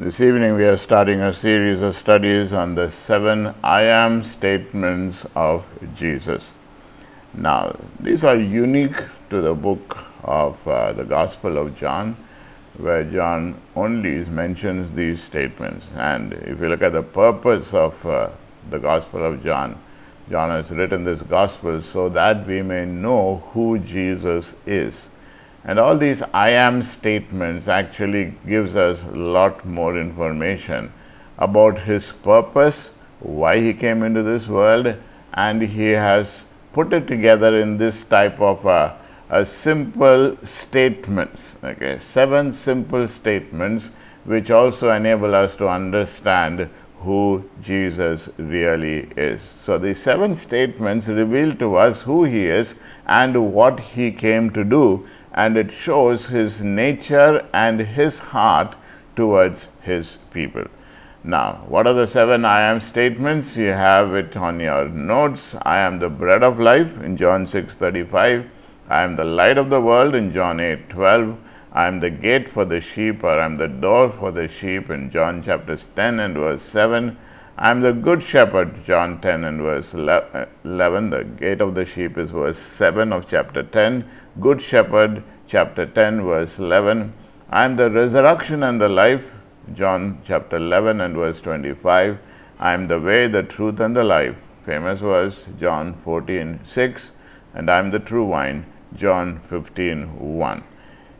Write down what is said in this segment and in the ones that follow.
This evening we are starting a series of studies on the seven I am statements of Jesus. Now, these are unique to the book of uh, the Gospel of John, where John only mentions these statements. And if you look at the purpose of uh, the Gospel of John, John has written this Gospel so that we may know who Jesus is and all these I am statements actually gives us a lot more information about his purpose, why he came into this world, and he has put it together in this type of a, a simple statements. Okay, seven simple statements which also enable us to understand who Jesus really is. So, the seven statements reveal to us who he is and what he came to do and it shows his nature and his heart towards his people. Now, what are the seven I am statements? You have it on your notes. I am the bread of life in John 6:35. I am the light of the world in John 8:12. I am the gate for the sheep, or I am the door for the sheep in John chapters 10 and verse 7. I am the good shepherd, John 10 and verse 11. The gate of the sheep is verse 7 of chapter 10. Good Shepherd, chapter 10, verse 11. I am the resurrection and the life, John chapter 11 and verse 25. I am the way, the truth, and the life, famous verse, John 14, 6. And I am the true wine, John 15, 1.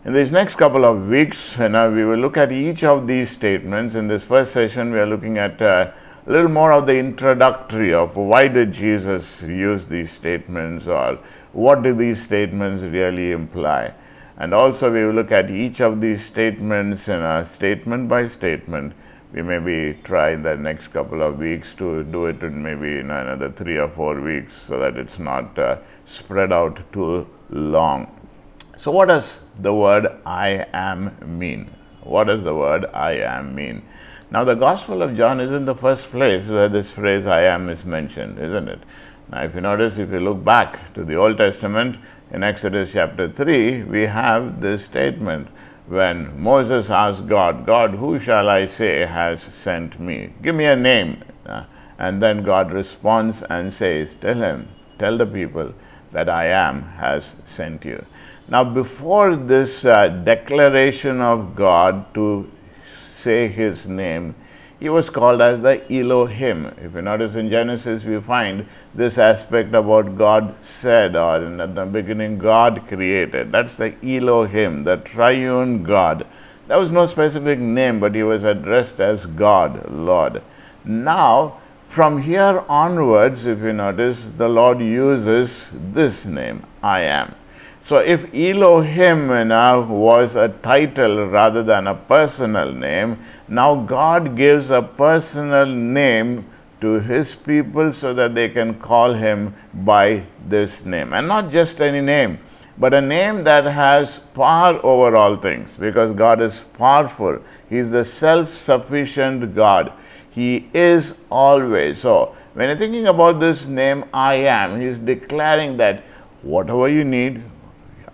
In these next couple of weeks, you know, we will look at each of these statements. In this first session, we are looking at uh, a little more of the introductory of why did Jesus use these statements or what do these statements really imply? And also, we will look at each of these statements in a statement by statement. We maybe try the next couple of weeks to do it in maybe in another three or four weeks so that it's not uh, spread out too long. So, what does the word I am mean? What does the word I am mean? Now, the Gospel of John is in the first place where this phrase I am is mentioned, isn't it? Now, if you notice, if you look back to the Old Testament, in Exodus chapter 3, we have this statement when Moses asked God, God, who shall I say has sent me? Give me a name. Uh, and then God responds and says, Tell him, tell the people that I am has sent you. Now, before this uh, declaration of God to say his name, he was called as the Elohim. If you notice in Genesis, we find this aspect about God said, or in the beginning, God created. That's the Elohim, the triune God. There was no specific name, but he was addressed as God, Lord. Now, from here onwards, if you notice, the Lord uses this name, I am. So if Elohim now was a title rather than a personal name, now God gives a personal name to his people so that they can call him by this name. And not just any name, but a name that has power over all things because God is powerful. He is the self sufficient God. He is always. So, when you're thinking about this name, I am, He is declaring that whatever you need,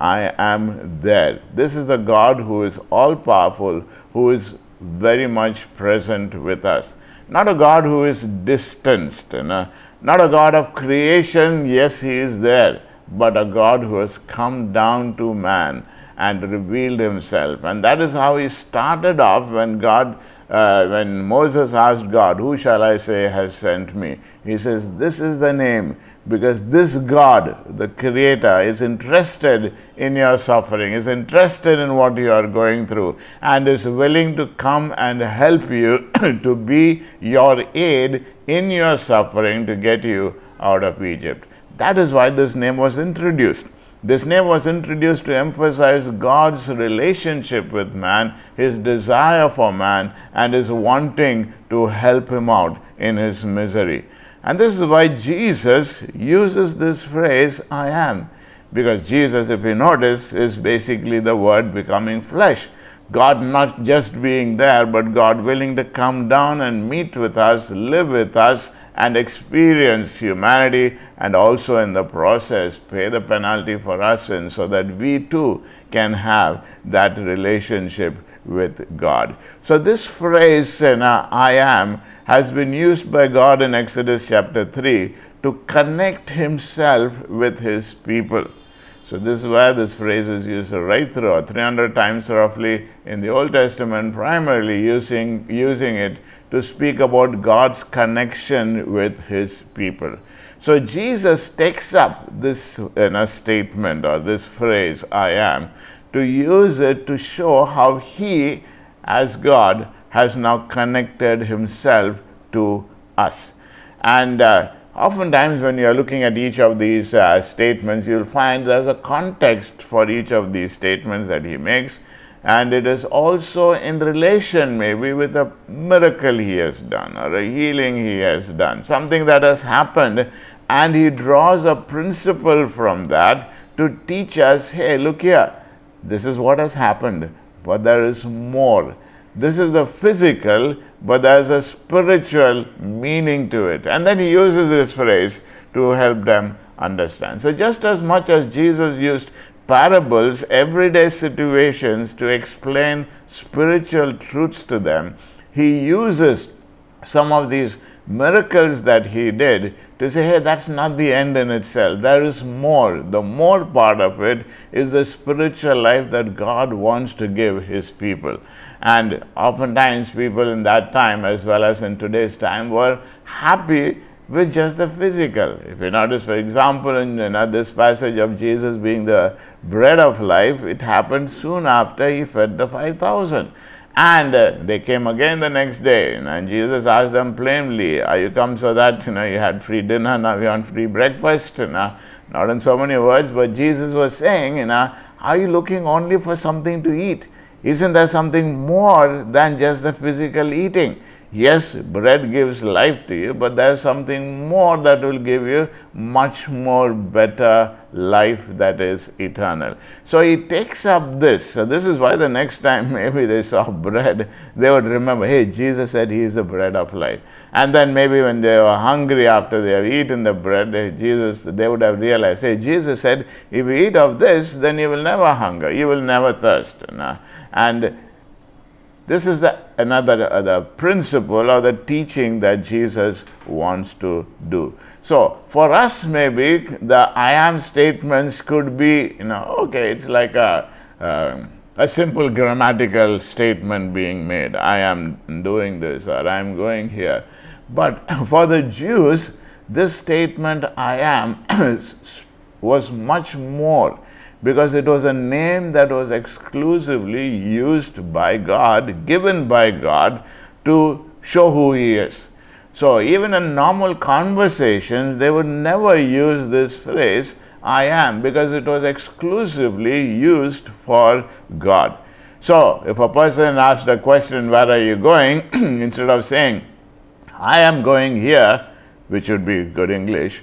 I am there. This is the God who is all powerful, who is very much present with us. Not a God who is distanced, you know? not a God of creation, yes, He is there, but a God who has come down to man and revealed Himself. And that is how He started off when God. Uh, when Moses asked God, Who shall I say has sent me? He says, This is the name because this God, the Creator, is interested in your suffering, is interested in what you are going through, and is willing to come and help you to be your aid in your suffering to get you out of Egypt. That is why this name was introduced. This name was introduced to emphasize God's relationship with man, his desire for man, and his wanting to help him out in his misery. And this is why Jesus uses this phrase, I am. Because Jesus, if you notice, is basically the Word becoming flesh. God not just being there, but God willing to come down and meet with us, live with us, and experience humanity, and also in the process pay the penalty for our sins so that we too can have that relationship with God. So, this phrase, you I am, has been used by God in Exodus chapter 3 to connect himself with his people. So, this is why this phrase is used right through 300 times roughly in the Old Testament, primarily using, using it to speak about God's connection with his people. So, Jesus takes up this in a statement or this phrase, I am, to use it to show how he, as God, has now connected himself to us. And uh, oftentimes, when you are looking at each of these uh, statements, you'll find there's a context for each of these statements that he makes, and it is also in relation, maybe, with a miracle he has done or a healing he has done, something that has happened, and he draws a principle from that to teach us hey, look here, this is what has happened, but there is more. This is the physical, but there's a spiritual meaning to it. And then he uses this phrase to help them understand. So, just as much as Jesus used parables, everyday situations to explain spiritual truths to them, he uses some of these miracles that he did to say, hey, that's not the end in itself. There is more. The more part of it is the spiritual life that God wants to give his people. And oftentimes, people in that time, as well as in today's time, were happy with just the physical. If you notice, for example, in you know, this passage of Jesus being the bread of life, it happened soon after he fed the 5,000. And uh, they came again the next day, you know, and Jesus asked them plainly, Are you come so that you know you had free dinner, now you want free breakfast? You know? Not in so many words, but Jesus was saying, you know, Are you looking only for something to eat? Isn't there something more than just the physical eating? Yes, bread gives life to you, but there's something more that will give you much more better life that is eternal. So he takes up this. So this is why the next time maybe they saw bread, they would remember, hey, Jesus said he is the bread of life. And then maybe when they were hungry after they have eaten the bread, they, Jesus, they would have realized, hey, Jesus said, if you eat of this, then you will never hunger, you will never thirst. And this is the another uh, the principle or the teaching that Jesus wants to do. So for us, maybe the I am statements could be, you know, okay, it's like a uh, a simple grammatical statement being made. I am doing this or I am going here. But for the Jews, this statement I am was much more because it was a name that was exclusively used by God, given by God to show who He is. So, even in normal conversations, they would never use this phrase, I am, because it was exclusively used for God. So, if a person asked a question, Where are you going? instead of saying, I am going here, which would be good English,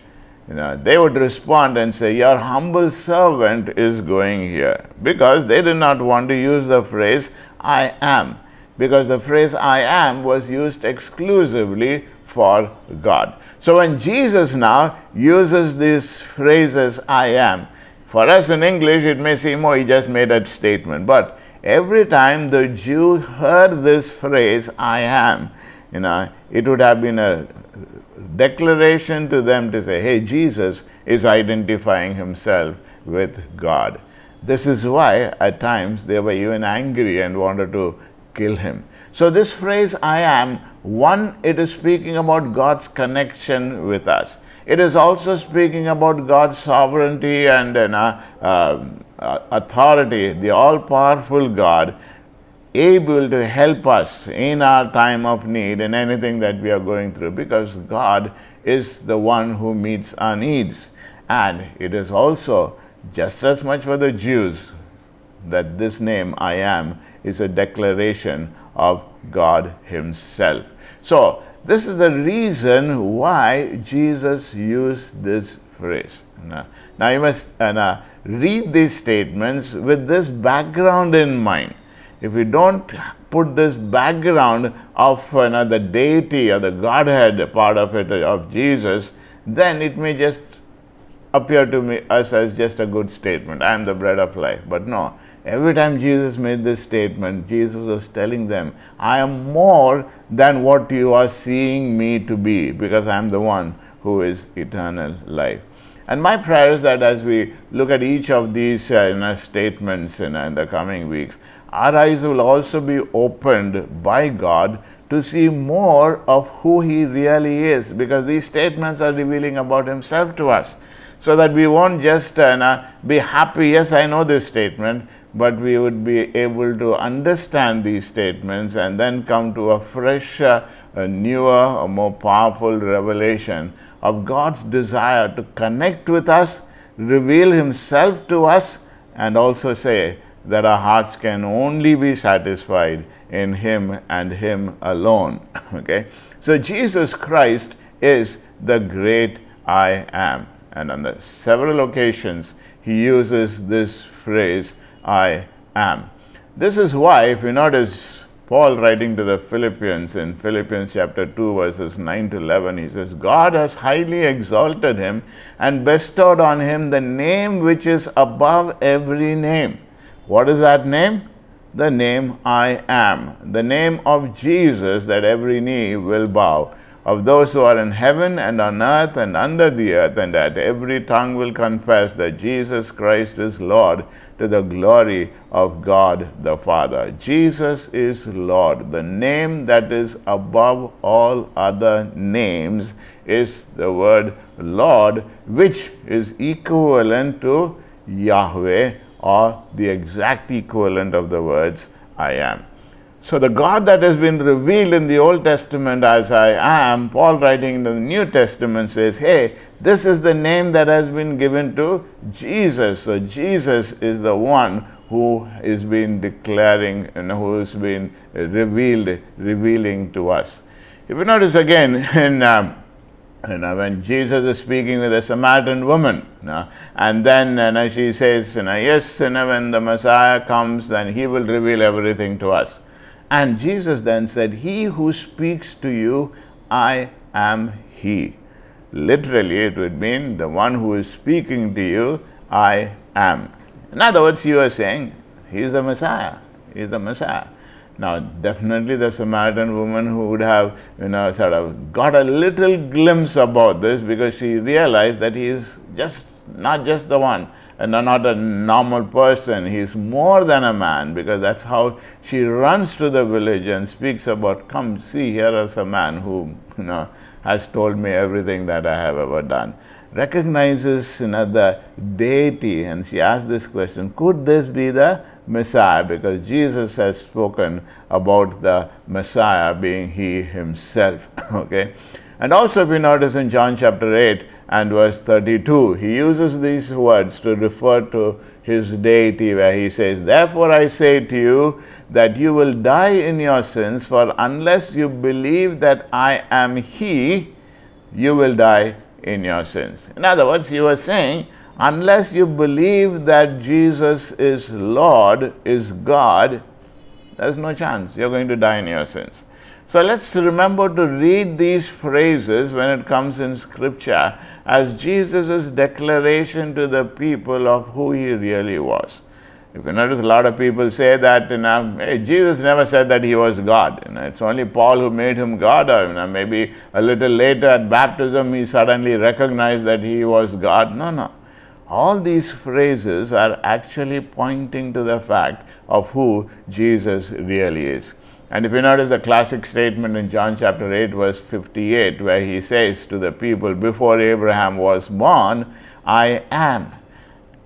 you know, they would respond and say, Your humble servant is going here. Because they did not want to use the phrase, I am. Because the phrase I am was used exclusively for God. So when Jesus now uses these phrases, I am, for us in English it may seem, oh, he just made a statement. But every time the Jew heard this phrase, I am, you know, it would have been a declaration to them to say, hey, Jesus is identifying himself with God. This is why at times they were even angry and wanted to kill him. So, this phrase, I am, one, it is speaking about God's connection with us. It is also speaking about God's sovereignty and uh, uh, authority, the all powerful God able to help us in our time of need in anything that we are going through because God is the one who meets our needs. And it is also just as much for the Jews that this name I am is a declaration of God Himself. So, this is the reason why Jesus used this phrase. Now, now you must uh, read these statements with this background in mind if we don't put this background of you know, the deity or the Godhead part of it, of Jesus, then it may just appear to me us as just a good statement. I am the bread of life. But no, every time Jesus made this statement, Jesus was telling them, I am more than what you are seeing me to be because I am the one who is eternal life. And my prayer is that as we look at each of these uh, you know, statements in, in the coming weeks, our eyes will also be opened by God to see more of who He really is because these statements are revealing about Himself to us. So that we won't just uh, be happy, yes, I know this statement, but we would be able to understand these statements and then come to a fresh, uh, a newer, a more powerful revelation of God's desire to connect with us, reveal Himself to us, and also say that our hearts can only be satisfied in Him and Him alone. okay? So Jesus Christ is the great I am. And on several occasions, he uses this phrase, I am. This is why, if you notice, Paul writing to the Philippians in Philippians chapter 2, verses 9 to 11, he says, God has highly exalted him and bestowed on him the name which is above every name. What is that name? The name I am, the name of Jesus that every knee will bow of those who are in heaven and on earth and under the earth, and that every tongue will confess that Jesus Christ is Lord to the glory of God the Father. Jesus is Lord. The name that is above all other names is the word Lord, which is equivalent to Yahweh or the exact equivalent of the words I am. So, the God that has been revealed in the Old Testament as I am, Paul writing in the New Testament says, hey, this is the name that has been given to Jesus. So, Jesus is the one who is being declaring and who has been revealed, revealing to us. If you notice again in um, you know, when Jesus is speaking with a Samaritan woman, you know, and then you know, she says, you know, yes, you know, when the Messiah comes, then he will reveal everything to us. And Jesus then said, He who speaks to you, I am He. Literally, it would mean the one who is speaking to you, I am. In other words, you are saying, He is the Messiah. He is the Messiah. Now, definitely the Samaritan woman who would have, you know, sort of got a little glimpse about this because she realized that he is just not just the one and not a normal person. He's more than a man because that's how she runs to the village and speaks about, Come, see, here is a man who you know, has told me everything that I have ever done. Recognizes you know, the deity, and she asks this question Could this be the Messiah? Because Jesus has spoken about the Messiah being He Himself. okay? And also, if you notice in John chapter 8, and verse 32. He uses these words to refer to his deity, where he says, Therefore I say to you that you will die in your sins, for unless you believe that I am He, you will die in your sins. In other words, he was saying, unless you believe that Jesus is Lord, is God, there's no chance. You're going to die in your sins. So let's remember to read these phrases when it comes in scripture as Jesus' declaration to the people of who he really was. If you notice, a lot of people say that you know, hey, Jesus never said that he was God. You know, it's only Paul who made him God, or you know, maybe a little later at baptism he suddenly recognized that he was God. No, no. All these phrases are actually pointing to the fact of who Jesus really is. And if you notice the classic statement in John chapter 8, verse 58, where he says to the people, Before Abraham was born, I am.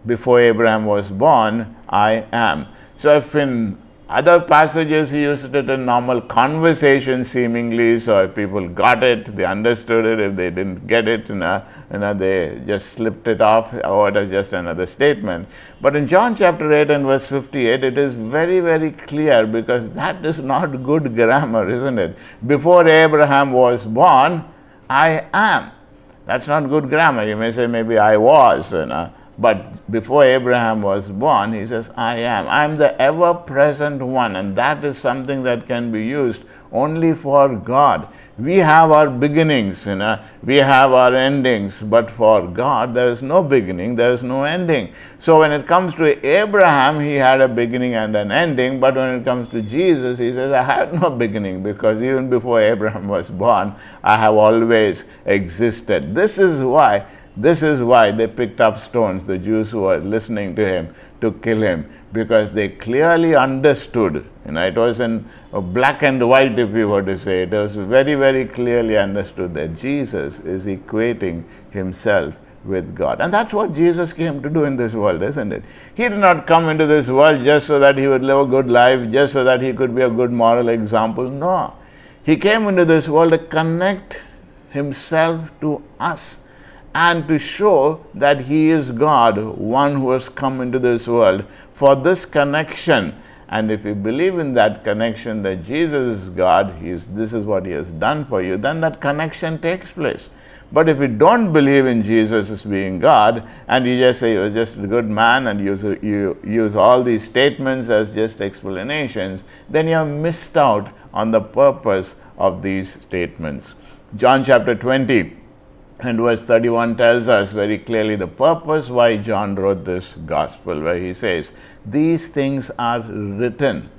Before Abraham was born, I am. So if in other passages, he used it in normal conversation, seemingly. So if people got it, they understood it. If they didn't get it, you know, you know, they just slipped it off, or it is just another statement. But in John chapter 8 and verse 58, it is very, very clear because that is not good grammar, isn't it? Before Abraham was born, I am. That's not good grammar. You may say maybe I was, you know But before Abraham was born, he says, I am. I'm the ever present one. And that is something that can be used only for God. We have our beginnings, you know, we have our endings, but for God there is no beginning, there is no ending. So when it comes to Abraham, he had a beginning and an ending, but when it comes to Jesus, he says, I had no beginning because even before Abraham was born, I have always existed. This is why this is why they picked up stones, the Jews who were listening to him, to kill him, because they clearly understood. You know, it was in black and white, if we were to say. It was very, very clearly understood that Jesus is equating himself with God. And that's what Jesus came to do in this world, isn't it? He did not come into this world just so that he would live a good life, just so that he could be a good moral example. No. He came into this world to connect himself to us and to show that He is God, one who has come into this world for this connection. And if you believe in that connection that Jesus is God, is, this is what He has done for you, then that connection takes place. But if you don't believe in Jesus as being God, and you just say you're just a good man and you use all these statements as just explanations, then you have missed out on the purpose of these statements. John chapter 20 and verse 31 tells us very clearly the purpose why John wrote this gospel, where he says, These things are written.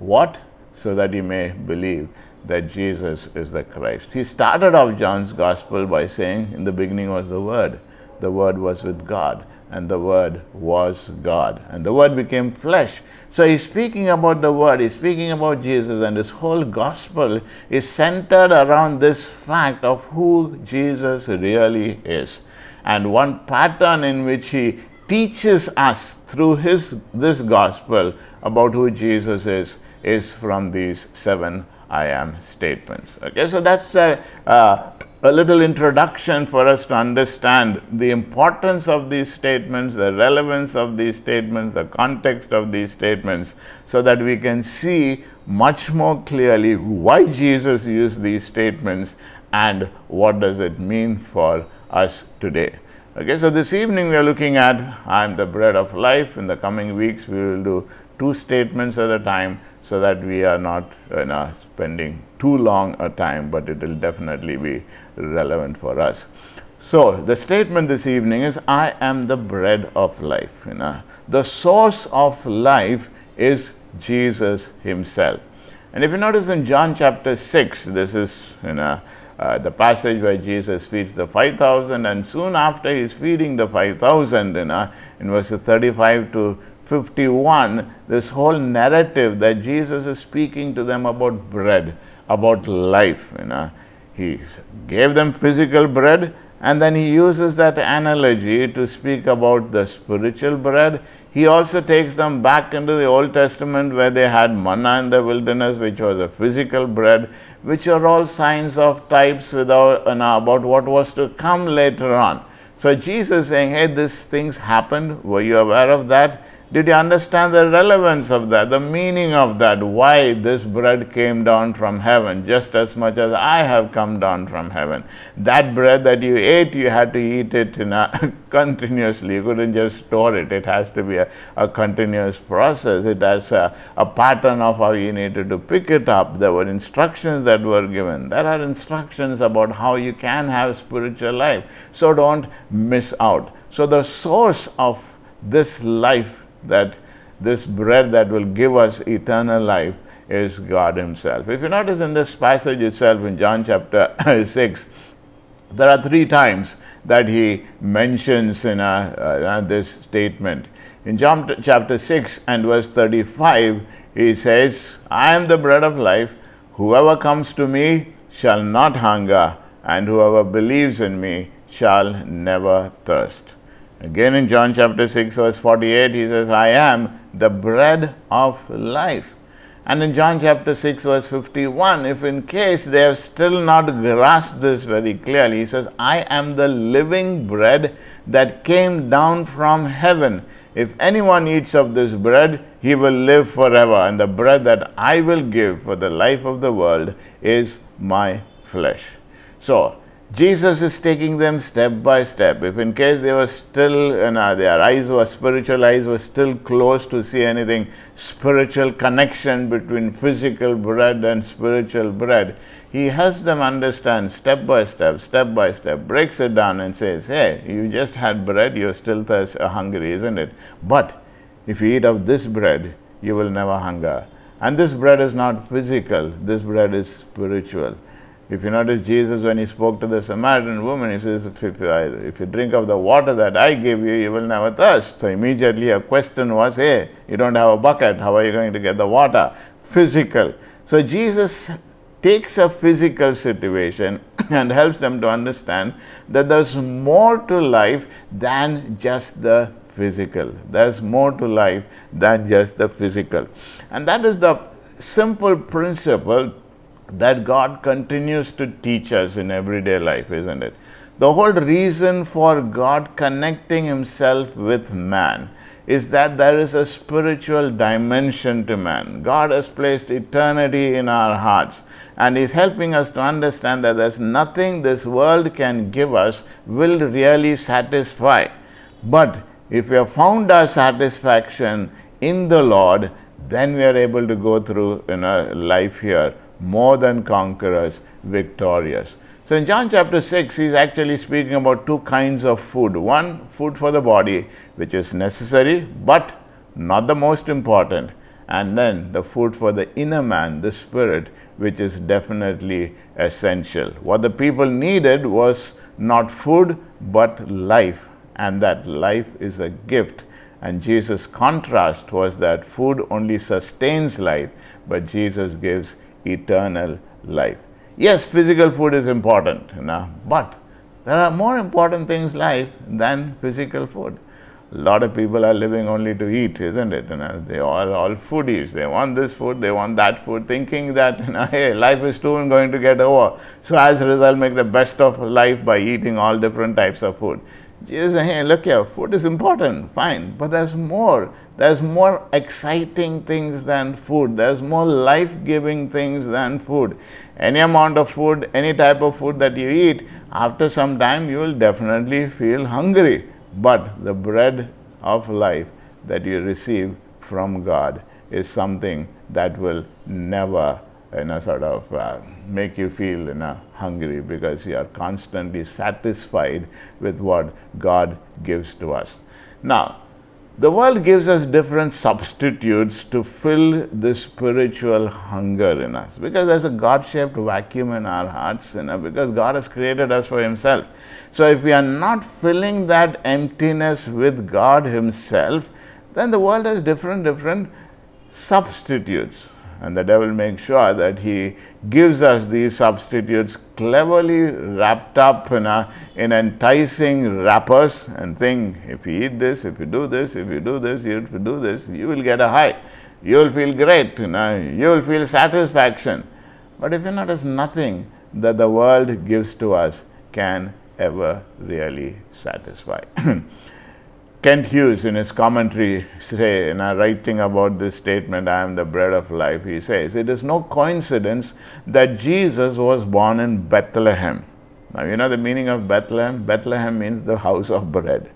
What? So that you may believe that Jesus is the Christ. He started off John's gospel by saying, In the beginning was the Word, the Word was with God, and the Word was God, and the Word became flesh. So he's speaking about the Word, he's speaking about Jesus, and his whole gospel is centered around this fact of who Jesus really is. And one pattern in which he teaches us through his this gospel about who Jesus is is from these seven I am statements. Okay, so that's a, uh, a little introduction for us to understand the importance of these statements, the relevance of these statements, the context of these statements, so that we can see much more clearly why Jesus used these statements and what does it mean for us today. Okay, so this evening we are looking at I am the bread of life. In the coming weeks, we will do two statements at a time so that we are not you know, spending too long a time, but it will definitely be relevant for us. So the statement this evening is, "I am the bread of life." You know, the source of life is Jesus Himself. And if you notice in John chapter six, this is you know. Uh, the passage where Jesus feeds the 5,000, and soon after he's feeding the 5,000, you know, in verses 35 to 51, this whole narrative that Jesus is speaking to them about bread, about life. You know, he gave them physical bread, and then he uses that analogy to speak about the spiritual bread. He also takes them back into the Old Testament where they had manna in the wilderness, which was a physical bread, which are all signs of types without, you know, about what was to come later on. So Jesus saying, Hey, these things happened. Were you aware of that? Did you understand the relevance of that, the meaning of that, why this bread came down from heaven, just as much as I have come down from heaven? That bread that you ate, you had to eat it a continuously. You couldn't just store it. It has to be a, a continuous process. It has a, a pattern of how you needed to pick it up. There were instructions that were given. There are instructions about how you can have spiritual life. So don't miss out. So the source of this life that this bread that will give us eternal life is God Himself. If you notice in this passage itself in John chapter 6, there are three times that He mentions in a, uh, this statement. In John chapter 6 and verse 35, He says, I am the bread of life. Whoever comes to me shall not hunger, and whoever believes in me shall never thirst. Again in John chapter 6, verse 48, he says, I am the bread of life. And in John chapter 6, verse 51, if in case they have still not grasped this very clearly, he says, I am the living bread that came down from heaven. If anyone eats of this bread, he will live forever. And the bread that I will give for the life of the world is my flesh. So, Jesus is taking them step by step. If in case they were still, you know, their eyes were spiritual eyes were still closed to see anything spiritual connection between physical bread and spiritual bread, he helps them understand step by step, step by step, breaks it down and says, Hey, you just had bread, you're still thirst, uh, hungry, isn't it? But if you eat of this bread, you will never hunger. And this bread is not physical, this bread is spiritual. If you notice Jesus, when he spoke to the Samaritan woman, he says, if, if, if you drink of the water that I give you, you will never thirst. So immediately a question was, hey, you don't have a bucket, how are you going to get the water? Physical. So Jesus takes a physical situation and helps them to understand that there's more to life than just the physical. There's more to life than just the physical. And that is the simple principle that God continues to teach us in everyday life, isn't it? The whole reason for God connecting Himself with man is that there is a spiritual dimension to man. God has placed eternity in our hearts and is helping us to understand that there's nothing this world can give us will really satisfy. But if we have found our satisfaction in the Lord, then we are able to go through you know, life here more than conquerors, victorious. So in John chapter 6, he's actually speaking about two kinds of food. One, food for the body, which is necessary but not the most important. And then the food for the inner man, the spirit, which is definitely essential. What the people needed was not food but life, and that life is a gift. And Jesus' contrast was that food only sustains life, but Jesus gives eternal life. Yes, physical food is important, know, but there are more important things life than physical food. A lot of people are living only to eat, isn't it? Know, they are all foodies. They want this food, they want that food, thinking that you hey, life is soon going to get over. So as a result, make the best of life by eating all different types of food. Jesus hey, look here, food is important, fine, but there's more. There's more exciting things than food. There's more life giving things than food. Any amount of food, any type of food that you eat, after some time you will definitely feel hungry. But the bread of life that you receive from God is something that will never you know, sort of uh, make you feel you know, hungry because you are constantly satisfied with what God gives to us. Now, the world gives us different substitutes to fill the spiritual hunger in us because there's a God shaped vacuum in our hearts, you know, because God has created us for Himself. So, if we are not filling that emptiness with God Himself, then the world has different, different substitutes. And the devil makes sure that he gives us these substitutes cleverly wrapped up in, a, in enticing wrappers and think if you eat this, if you do this, if you do this, if you do this, you will get a high. You will feel great, you, know, you will feel satisfaction. But if you notice, nothing that the world gives to us can ever really satisfy. Kent Hughes, in his commentary, say, in writing about this statement, I am the bread of life, he says, it is no coincidence that Jesus was born in Bethlehem. Now, you know the meaning of Bethlehem? Bethlehem means the house of bread.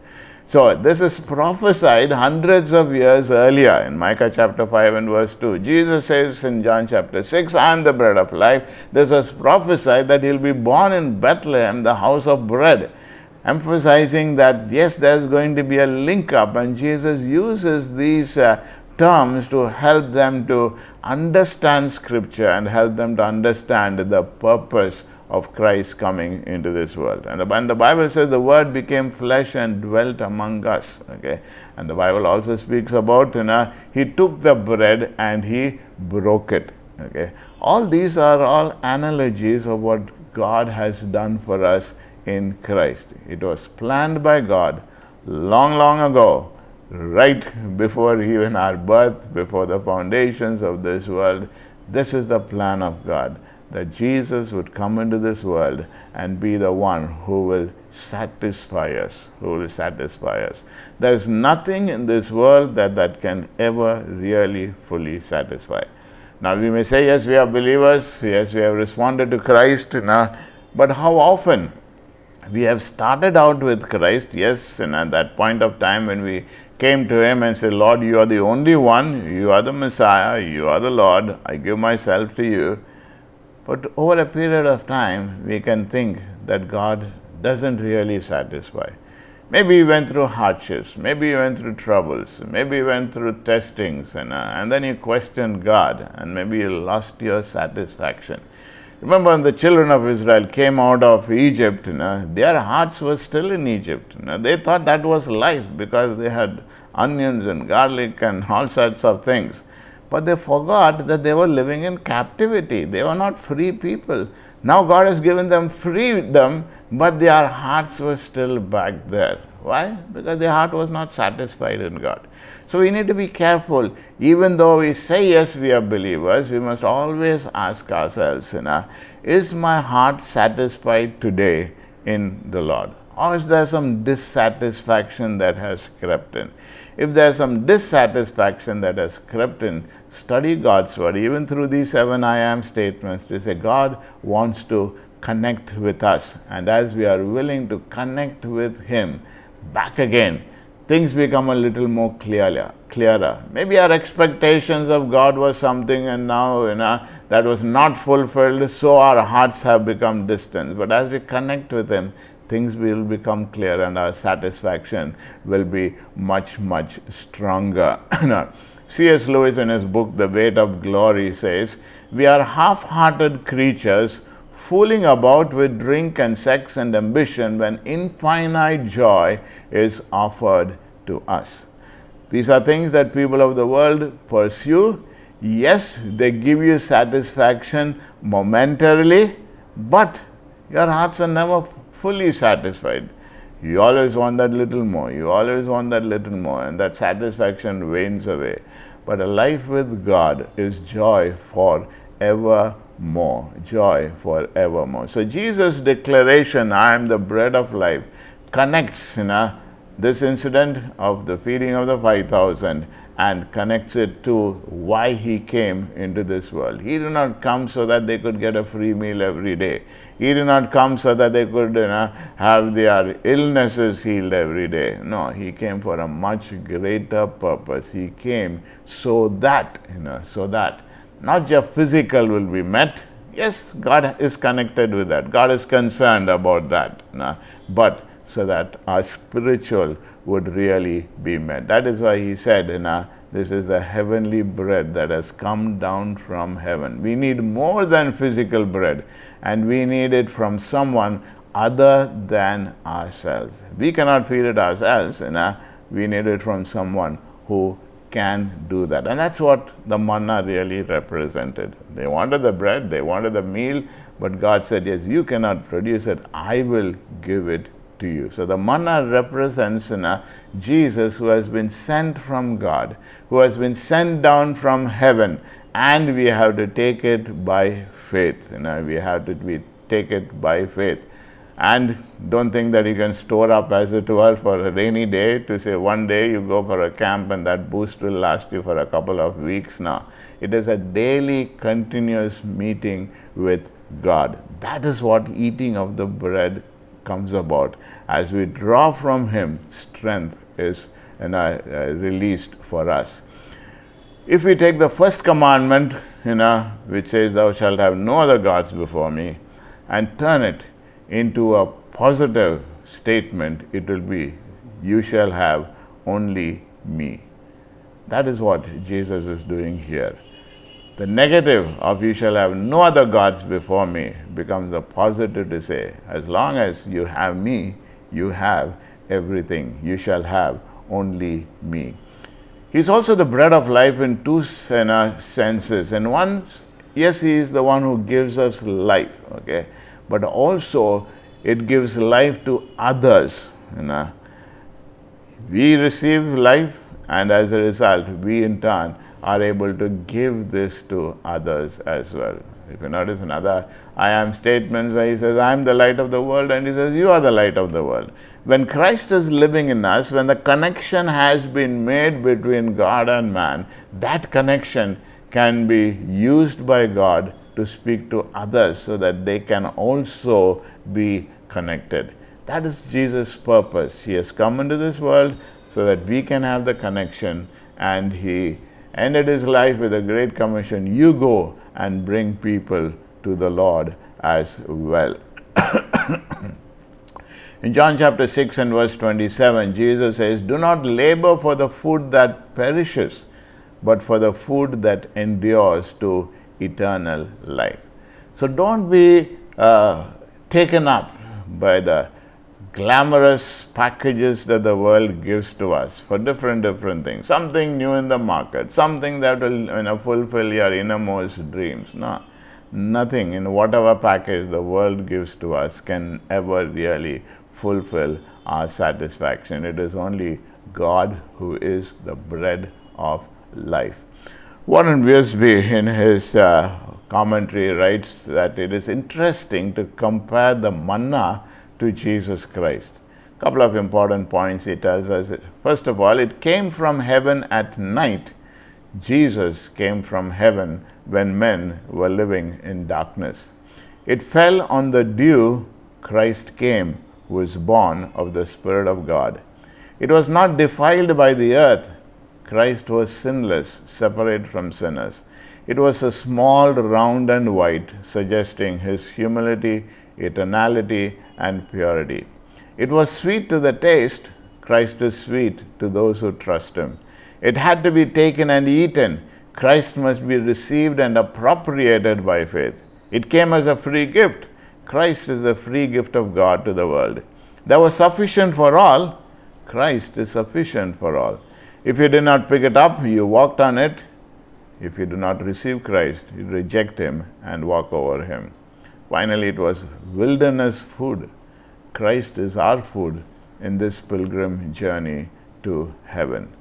So, this is prophesied hundreds of years earlier in Micah chapter 5 and verse 2. Jesus says in John chapter 6, I am the bread of life. This is prophesied that he'll be born in Bethlehem, the house of bread emphasizing that yes, there's going to be a link up, and Jesus uses these uh, terms to help them to understand Scripture and help them to understand the purpose of Christ coming into this world. And the, and the, Bible says the Word became flesh and dwelt among us. Okay, and the Bible also speaks about you know He took the bread and He broke it. Okay, all these are all analogies of what God has done for us in Christ. It was planned by God long, long ago, right before even our birth, before the foundations of this world. This is the plan of God that Jesus would come into this world and be the one who will satisfy us, who will satisfy us. There is nothing in this world that, that can ever really fully satisfy. Now we may say, yes, we are believers, yes, we have responded to Christ, now, but how often we have started out with Christ, yes, and at that point of time when we came to Him and said, Lord, you are the only one, you are the Messiah, you are the Lord, I give myself to you. But over a period of time, we can think that God doesn't really satisfy. Maybe you went through hardships, maybe you went through troubles, maybe you went through testings, and, uh, and then you questioned God, and maybe you lost your satisfaction. Remember, when the children of Israel came out of Egypt, you know, their hearts were still in Egypt. You know, they thought that was life because they had onions and garlic and all sorts of things. But they forgot that they were living in captivity. They were not free people. Now God has given them freedom, but their hearts were still back there. Why? Because their heart was not satisfied in God. So we need to be careful. Even though we say yes, we are believers, we must always ask ourselves, you know, is my heart satisfied today in the Lord? Or is there some dissatisfaction that has crept in? If there's some dissatisfaction that has crept in, study God's word, even through these seven I am statements, to say God wants to connect with us. And as we are willing to connect with Him back again, things become a little more clearer. Clearer. Maybe our expectations of God was something, and now you know that was not fulfilled. So our hearts have become distant. But as we connect with Him, things will become clear, and our satisfaction will be much, much stronger. C.S. Lewis, in his book *The Weight of Glory*, says, "We are half-hearted creatures." Fooling about with drink and sex and ambition when infinite joy is offered to us. These are things that people of the world pursue. Yes, they give you satisfaction momentarily, but your hearts are never fully satisfied. You always want that little more. You always want that little more, and that satisfaction wanes away. But a life with God is joy forevermore. Joy forevermore. So Jesus' declaration, I am the bread of life, connects you know, this incident of the feeding of the 5,000 and connects it to why he came into this world. He did not come so that they could get a free meal every day. He did not come so that they could you know, have their illnesses healed every day. No, he came for a much greater purpose. He came so that, you know, so that not just physical will be met. Yes, God is connected with that. God is concerned about that. Know, but so that our spiritual would really be met. That is why he said, you this is the heavenly bread that has come down from heaven. We need more than physical bread, and we need it from someone other than ourselves. We cannot feed it ourselves, you know, we need it from someone who can do that. And that's what the manna really represented. They wanted the bread, they wanted the meal, but God said, Yes, you cannot produce it, I will give it to you. So the manna represents you Jesus who has been sent from God, who has been sent down from heaven, and we have to take it by faith. You know, we have to we take it by faith. And don't think that you can store up, as it were, for a rainy day to say one day you go for a camp and that boost will last you for a couple of weeks now. It is a daily, continuous meeting with God. That is what eating of the bread comes about. As we draw from Him, strength is uh, uh, released for us. If we take the first commandment, you know, which says, Thou shalt have no other gods before me, and turn it into a positive statement, it will be, You shall have only me. That is what Jesus is doing here. The negative of you shall have no other gods before me becomes a positive to say, as long as you have me, you have everything. You shall have only me. He's also the bread of life in two senses. And one, yes, he is the one who gives us life, okay? But also it gives life to others. You know. We receive life, and as a result, we in turn are able to give this to others as well. If you notice another I am statements where he says, I am the light of the world, and he says, You are the light of the world. When Christ is living in us, when the connection has been made between God and man, that connection can be used by God to speak to others so that they can also be connected. That is Jesus' purpose. He has come into this world so that we can have the connection, and He ended His life with a great commission you go and bring people to the Lord as well. In John chapter 6 and verse 27, Jesus says, Do not labor for the food that perishes, but for the food that endures to eternal life. So don't be uh, taken up by the glamorous packages that the world gives to us for different different things. Something new in the market something that will you know, fulfill your innermost dreams. No nothing in whatever package the world gives to us can ever really fulfill our satisfaction. It is only god who is the bread of life warren wiersbe in his uh, commentary writes that it is interesting to compare the manna to Jesus Christ. A couple of important points he tells us. First of all, it came from heaven at night. Jesus came from heaven when men were living in darkness. It fell on the dew. Christ came, who was born of the Spirit of God. It was not defiled by the earth. Christ was sinless, separate from sinners. It was a small, round, and white, suggesting his humility, eternality, and purity. It was sweet to the taste. Christ is sweet to those who trust him. It had to be taken and eaten. Christ must be received and appropriated by faith. It came as a free gift. Christ is the free gift of God to the world. That was sufficient for all. Christ is sufficient for all. If you did not pick it up, you walked on it, if you do not receive Christ, you reject Him and walk over Him. Finally, it was wilderness food. Christ is our food in this pilgrim journey to heaven.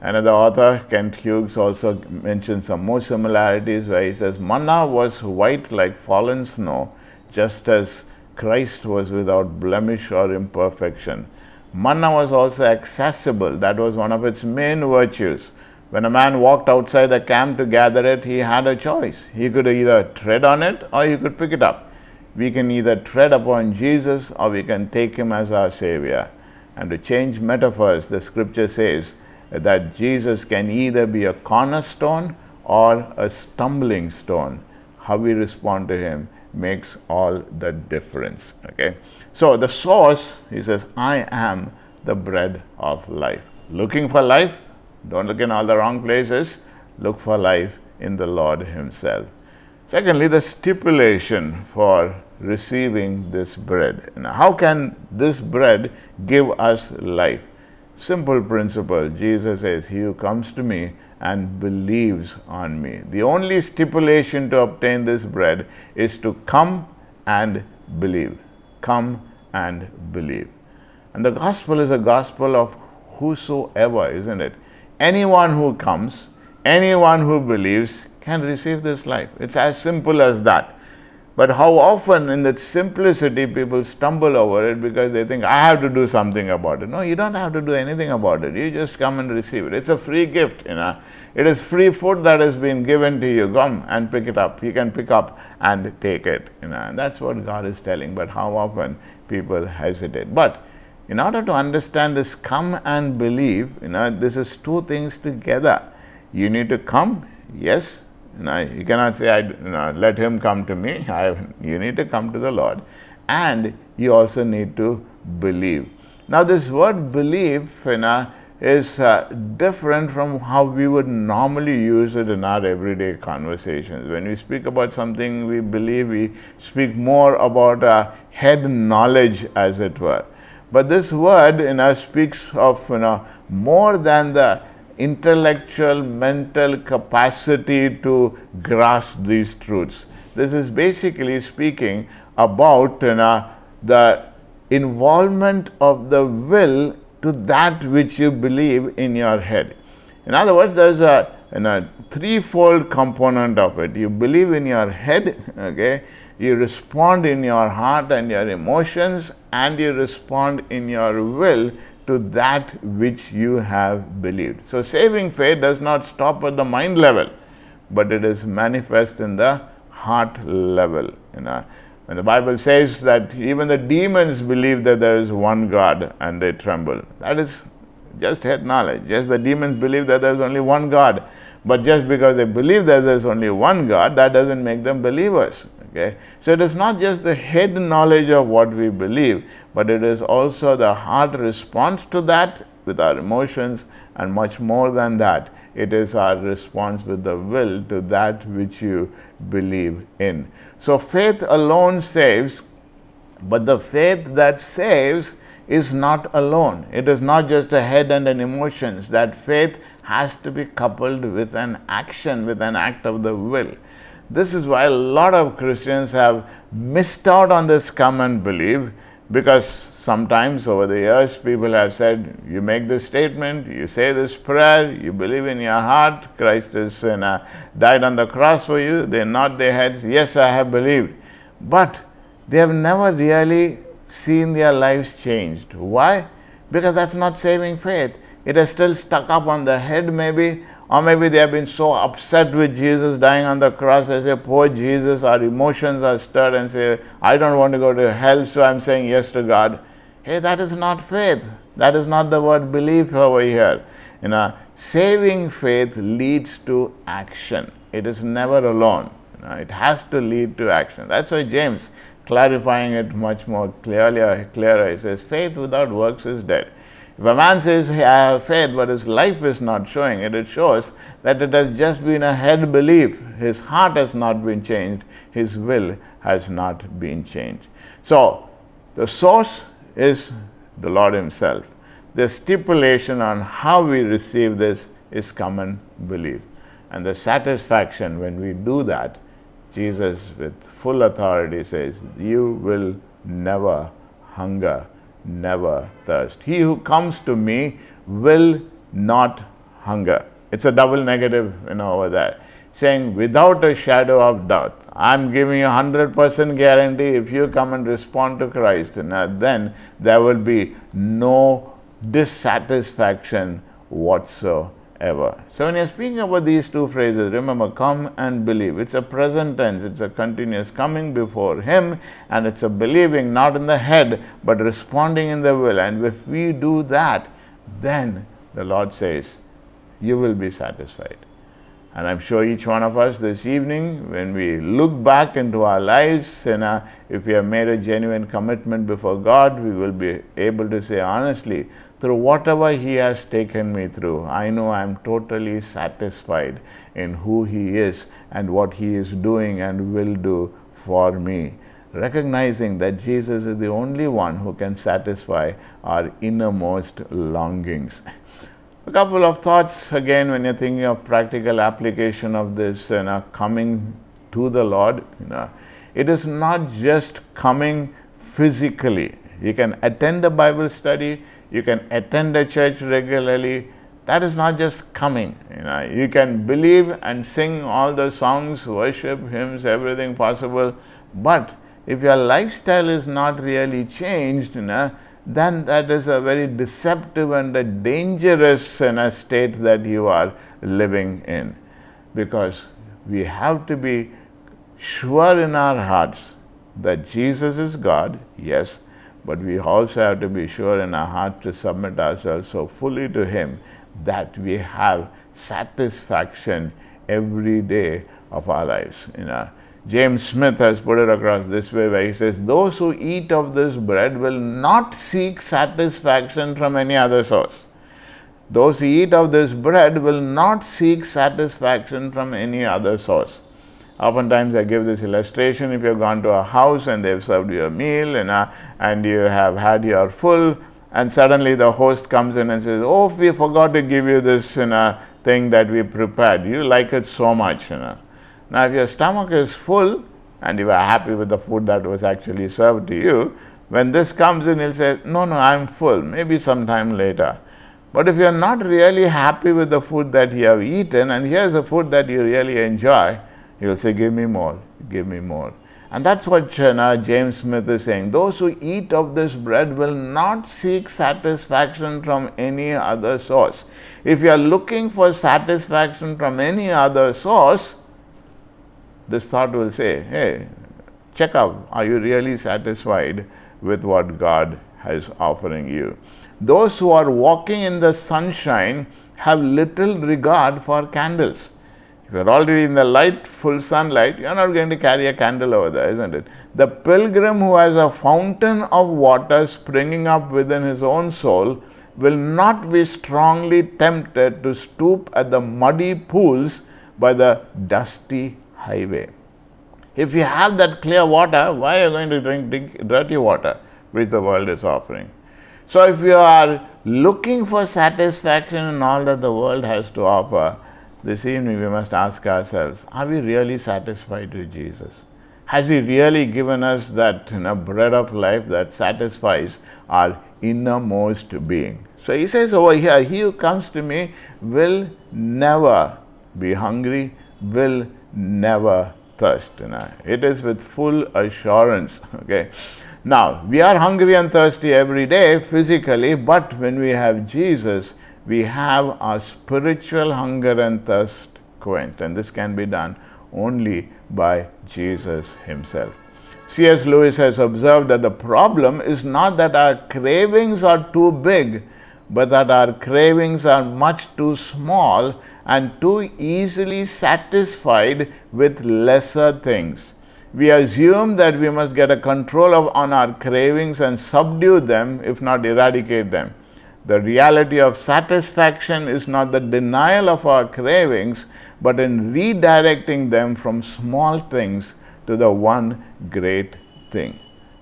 Another author, Kent Hughes, also mentions some more similarities where he says, Manna was white like fallen snow, just as Christ was without blemish or imperfection. Manna was also accessible, that was one of its main virtues. When a man walked outside the camp to gather it, he had a choice. He could either tread on it or he could pick it up. We can either tread upon Jesus or we can take him as our Savior. And to change metaphors, the scripture says that Jesus can either be a cornerstone or a stumbling stone. How we respond to him makes all the difference. Okay? So the source, he says, I am the bread of life. Looking for life? Don't look in all the wrong places. Look for life in the Lord Himself. Secondly, the stipulation for receiving this bread. Now, how can this bread give us life? Simple principle. Jesus says, He who comes to me and believes on me. The only stipulation to obtain this bread is to come and believe. Come and believe. And the gospel is a gospel of whosoever, isn't it? anyone who comes, anyone who believes can receive this life. It's as simple as that. But how often in that simplicity people stumble over it because they think, I have to do something about it. No, you don't have to do anything about it. You just come and receive it. It's a free gift, you know. It is free food that has been given to you. Come and pick it up. You can pick up and take it. You know. And that's what God is telling. But how often people hesitate. But in order to understand this come and believe, you know, this is two things together. You need to come, yes. You, know, you cannot say, I, you know, let him come to me. I, you need to come to the Lord. And you also need to believe. Now, this word believe, you know, is uh, different from how we would normally use it in our everyday conversations. When we speak about something we believe, we speak more about uh, head knowledge, as it were. But this word you know, speaks of you know, more than the intellectual, mental capacity to grasp these truths. This is basically speaking about you know, the involvement of the will to that which you believe in your head. In other words, there's a, know, threefold component of it. You believe in your head, okay, you respond in your heart and your emotions, and you respond in your will to that which you have believed. So, saving faith does not stop at the mind level, but it is manifest in the heart level. You know, When the Bible says that even the demons believe that there is one God and they tremble, that is just head knowledge. Just the demons believe that there is only one God. But just because they believe that there is only one God, that doesn't make them believers. Okay? So it is not just the head knowledge of what we believe, but it is also the heart response to that with our emotions, and much more than that, it is our response with the will to that which you believe in. So faith alone saves, but the faith that saves is not alone. It is not just a head and an emotions. That faith has to be coupled with an action, with an act of the will. This is why a lot of Christians have missed out on this come and believe because sometimes over the years people have said, You make this statement, you say this prayer, you believe in your heart, Christ has uh, died on the cross for you, they nod their heads, Yes, I have believed. But they have never really seen their lives changed. Why? Because that's not saving faith. It is still stuck up on the head, maybe, or maybe they have been so upset with Jesus dying on the cross. They say, Poor Jesus, our emotions are stirred and say, I don't want to go to hell, so I'm saying yes to God. Hey, that is not faith. That is not the word belief over here. You know, saving faith leads to action. It is never alone. You know, it has to lead to action. That's why James, clarifying it much more clearly, clearer, he says, faith without works is dead. If a man says he has faith but his life is not showing it, it shows that it has just been a head belief. His heart has not been changed, his will has not been changed. So, the source is the Lord Himself. The stipulation on how we receive this is common belief. And the satisfaction when we do that, Jesus, with full authority, says, You will never hunger never thirst. He who comes to me will not hunger. It's a double negative, you know, over there. Saying without a shadow of doubt, I'm giving you a hundred percent guarantee if you come and respond to Christ, now then there will be no dissatisfaction whatsoever. So when you're speaking about these two phrases, remember come and believe. It's a present tense, it's a continuous coming before Him, and it's a believing not in the head, but responding in the will. And if we do that, then the Lord says, You will be satisfied. And I'm sure each one of us this evening, when we look back into our lives, and uh, if we have made a genuine commitment before God, we will be able to say honestly, through whatever He has taken me through, I know I'm totally satisfied in who He is and what He is doing and will do for me. Recognizing that Jesus is the only one who can satisfy our innermost longings. A couple of thoughts again when you're thinking of practical application of this you know, coming to the Lord. You know, it is not just coming physically. You can attend a Bible study, you can attend a church regularly. That is not just coming. You know, you can believe and sing all the songs, worship, hymns, everything possible. But if your lifestyle is not really changed, you know, then that is a very deceptive and a dangerous know, state that you are living in. Because we have to be sure in our hearts that Jesus is God, yes, but we also have to be sure in our heart to submit ourselves so fully to Him that we have satisfaction every day of our lives. You know, James Smith has put it across this way where he says, Those who eat of this bread will not seek satisfaction from any other source. Those who eat of this bread will not seek satisfaction from any other source. Oftentimes, I give this illustration if you've gone to a house and they've served you a meal and, and you have had your full, and suddenly the host comes in and says, Oh, we forgot to give you this you know, thing that we prepared. You like it so much. You know. Now, if your stomach is full and you are happy with the food that was actually served to you, when this comes in, you'll say, No, no, I'm full, maybe sometime later. But if you're not really happy with the food that you have eaten, and here's a food that you really enjoy, you'll say, Give me more, give me more. And that's what James Smith is saying. Those who eat of this bread will not seek satisfaction from any other source. If you are looking for satisfaction from any other source, this thought will say, Hey, check out are you really satisfied with what God is offering you? Those who are walking in the sunshine have little regard for candles. If you're already in the light, full sunlight, you're not going to carry a candle over there, isn't it? The pilgrim who has a fountain of water springing up within his own soul will not be strongly tempted to stoop at the muddy pools by the dusty highway. If you have that clear water, why are you going to drink, drink dirty water which the world is offering? So, if you are looking for satisfaction in all that the world has to offer, this evening we must ask ourselves are we really satisfied with Jesus? Has He really given us that you know, bread of life that satisfies our innermost being? So He says over here, He who comes to me will never be hungry, will never thirst. You know. It is with full assurance. Okay. Now, we are hungry and thirsty every day physically, but when we have Jesus, we have our spiritual hunger and thirst quenched. And this can be done only by Jesus Himself. C.S. Lewis has observed that the problem is not that our cravings are too big, but that our cravings are much too small and too easily satisfied with lesser things. We assume that we must get a control of, on our cravings and subdue them, if not eradicate them. The reality of satisfaction is not the denial of our cravings, but in redirecting them from small things to the one great thing.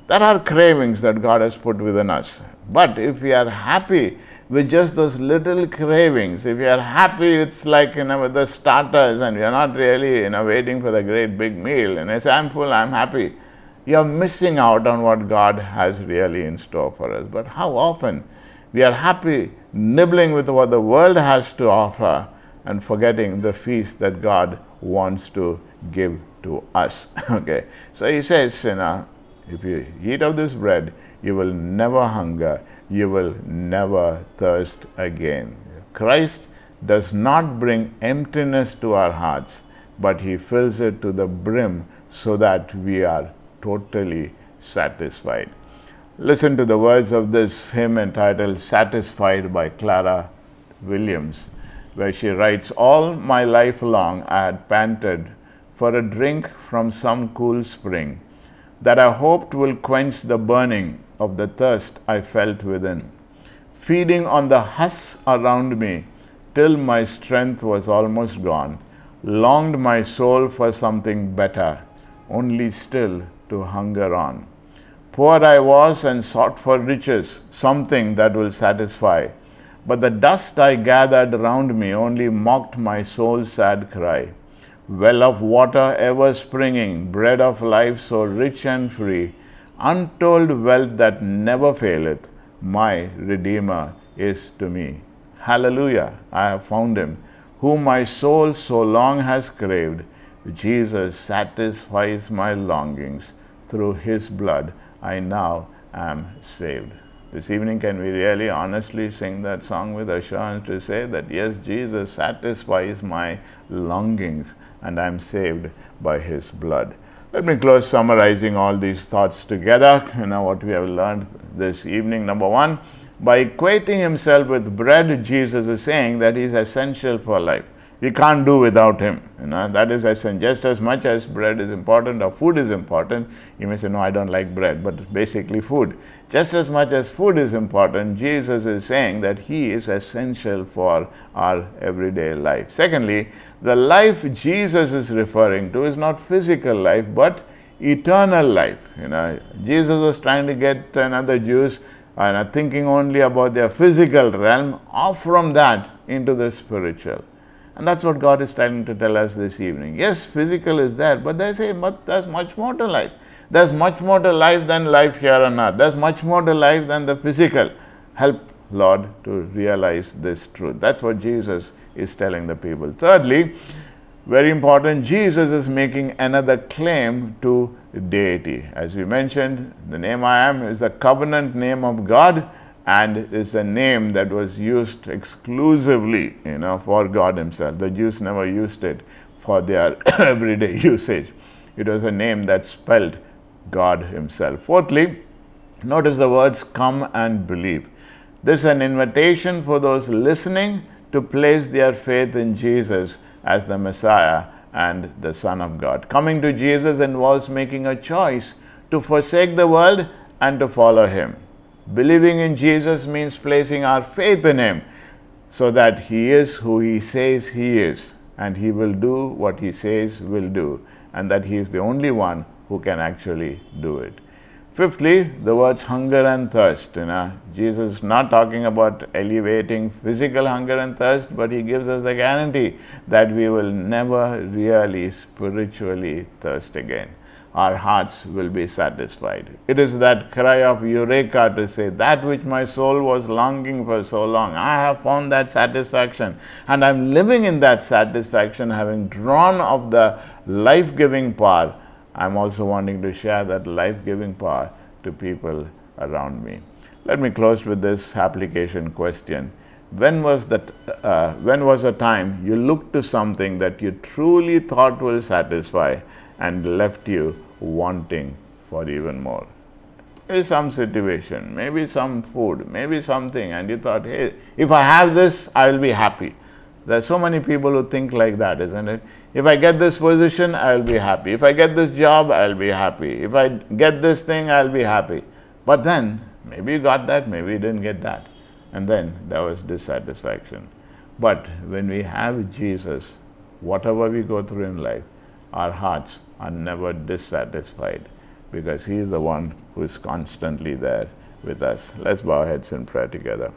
There are cravings that God has put within us. But if we are happy with just those little cravings. If you are happy, it's like you know with the starters, and you're not really you know waiting for the great big meal. And I say, I'm full, I'm happy. You're missing out on what God has really in store for us. But how often we are happy nibbling with what the world has to offer and forgetting the feast that God wants to give to us. okay. So he says, you know, if you eat of this bread, you will never hunger you will never thirst again. Christ does not bring emptiness to our hearts, but He fills it to the brim so that we are totally satisfied. Listen to the words of this hymn entitled Satisfied by Clara Williams, where she writes All my life long I had panted for a drink from some cool spring that I hoped will quench the burning of the thirst I felt within, feeding on the husks around me till my strength was almost gone, longed my soul for something better, only still to hunger on. Poor I was and sought for riches, something that will satisfy. But the dust I gathered round me only mocked my soul's sad cry. Well of water ever springing, bread of life so rich and free, untold wealth that never faileth, my Redeemer is to me. Hallelujah, I have found him, whom my soul so long has craved. Jesus satisfies my longings. Through his blood I now am saved. This evening, can we really honestly sing that song with assurance to say that yes, Jesus satisfies my longings and I'm saved by his blood? Let me close summarizing all these thoughts together. You know what we have learned this evening. Number one, by equating himself with bread, Jesus is saying that he is essential for life. We can't do without him. You know, that is essential. Just as much as bread is important or food is important, you may say, No, I don't like bread, but basically food. Just as much as food is important, Jesus is saying that he is essential for our everyday life. Secondly, the life Jesus is referring to is not physical life, but eternal life. You know, Jesus was trying to get another Jews and are thinking only about their physical realm, off from that into the spiritual. And that's what God is trying to tell us this evening. Yes, physical is there, but there's, a, there's much more to life. There's much more to life than life here on earth. There's much more to life than the physical. Help, Lord, to realize this truth. That's what Jesus is telling the people. Thirdly, very important, Jesus is making another claim to deity. As we mentioned, the name I am is the covenant name of God and is a name that was used exclusively you know for God himself. The Jews never used it for their everyday usage. It was a name that spelled God Himself. Fourthly, notice the words come and believe. This is an invitation for those listening to place their faith in Jesus as the Messiah and the Son of God. Coming to Jesus involves making a choice to forsake the world and to follow Him. Believing in Jesus means placing our faith in Him so that He is who He says He is and He will do what He says will do and that He is the only one who can actually do it. Fifthly, the words hunger and thirst. You know, Jesus is not talking about elevating physical hunger and thirst, but he gives us a guarantee that we will never really spiritually thirst again. Our hearts will be satisfied. It is that cry of Eureka to say, That which my soul was longing for so long, I have found that satisfaction. And I'm living in that satisfaction, having drawn of the life giving power I'm also wanting to share that life giving power to people around me. Let me close with this application question. When was, that, uh, when was a time you looked to something that you truly thought will satisfy and left you wanting for even more? Maybe some situation, maybe some food, maybe something, and you thought, hey, if I have this, I will be happy. There are so many people who think like that, isn't it? If I get this position, I'll be happy. If I get this job, I'll be happy. If I get this thing, I'll be happy. But then, maybe you got that, maybe you didn't get that. And then there was dissatisfaction. But when we have Jesus, whatever we go through in life, our hearts are never dissatisfied because He is the one who is constantly there with us. Let's bow our heads in prayer together.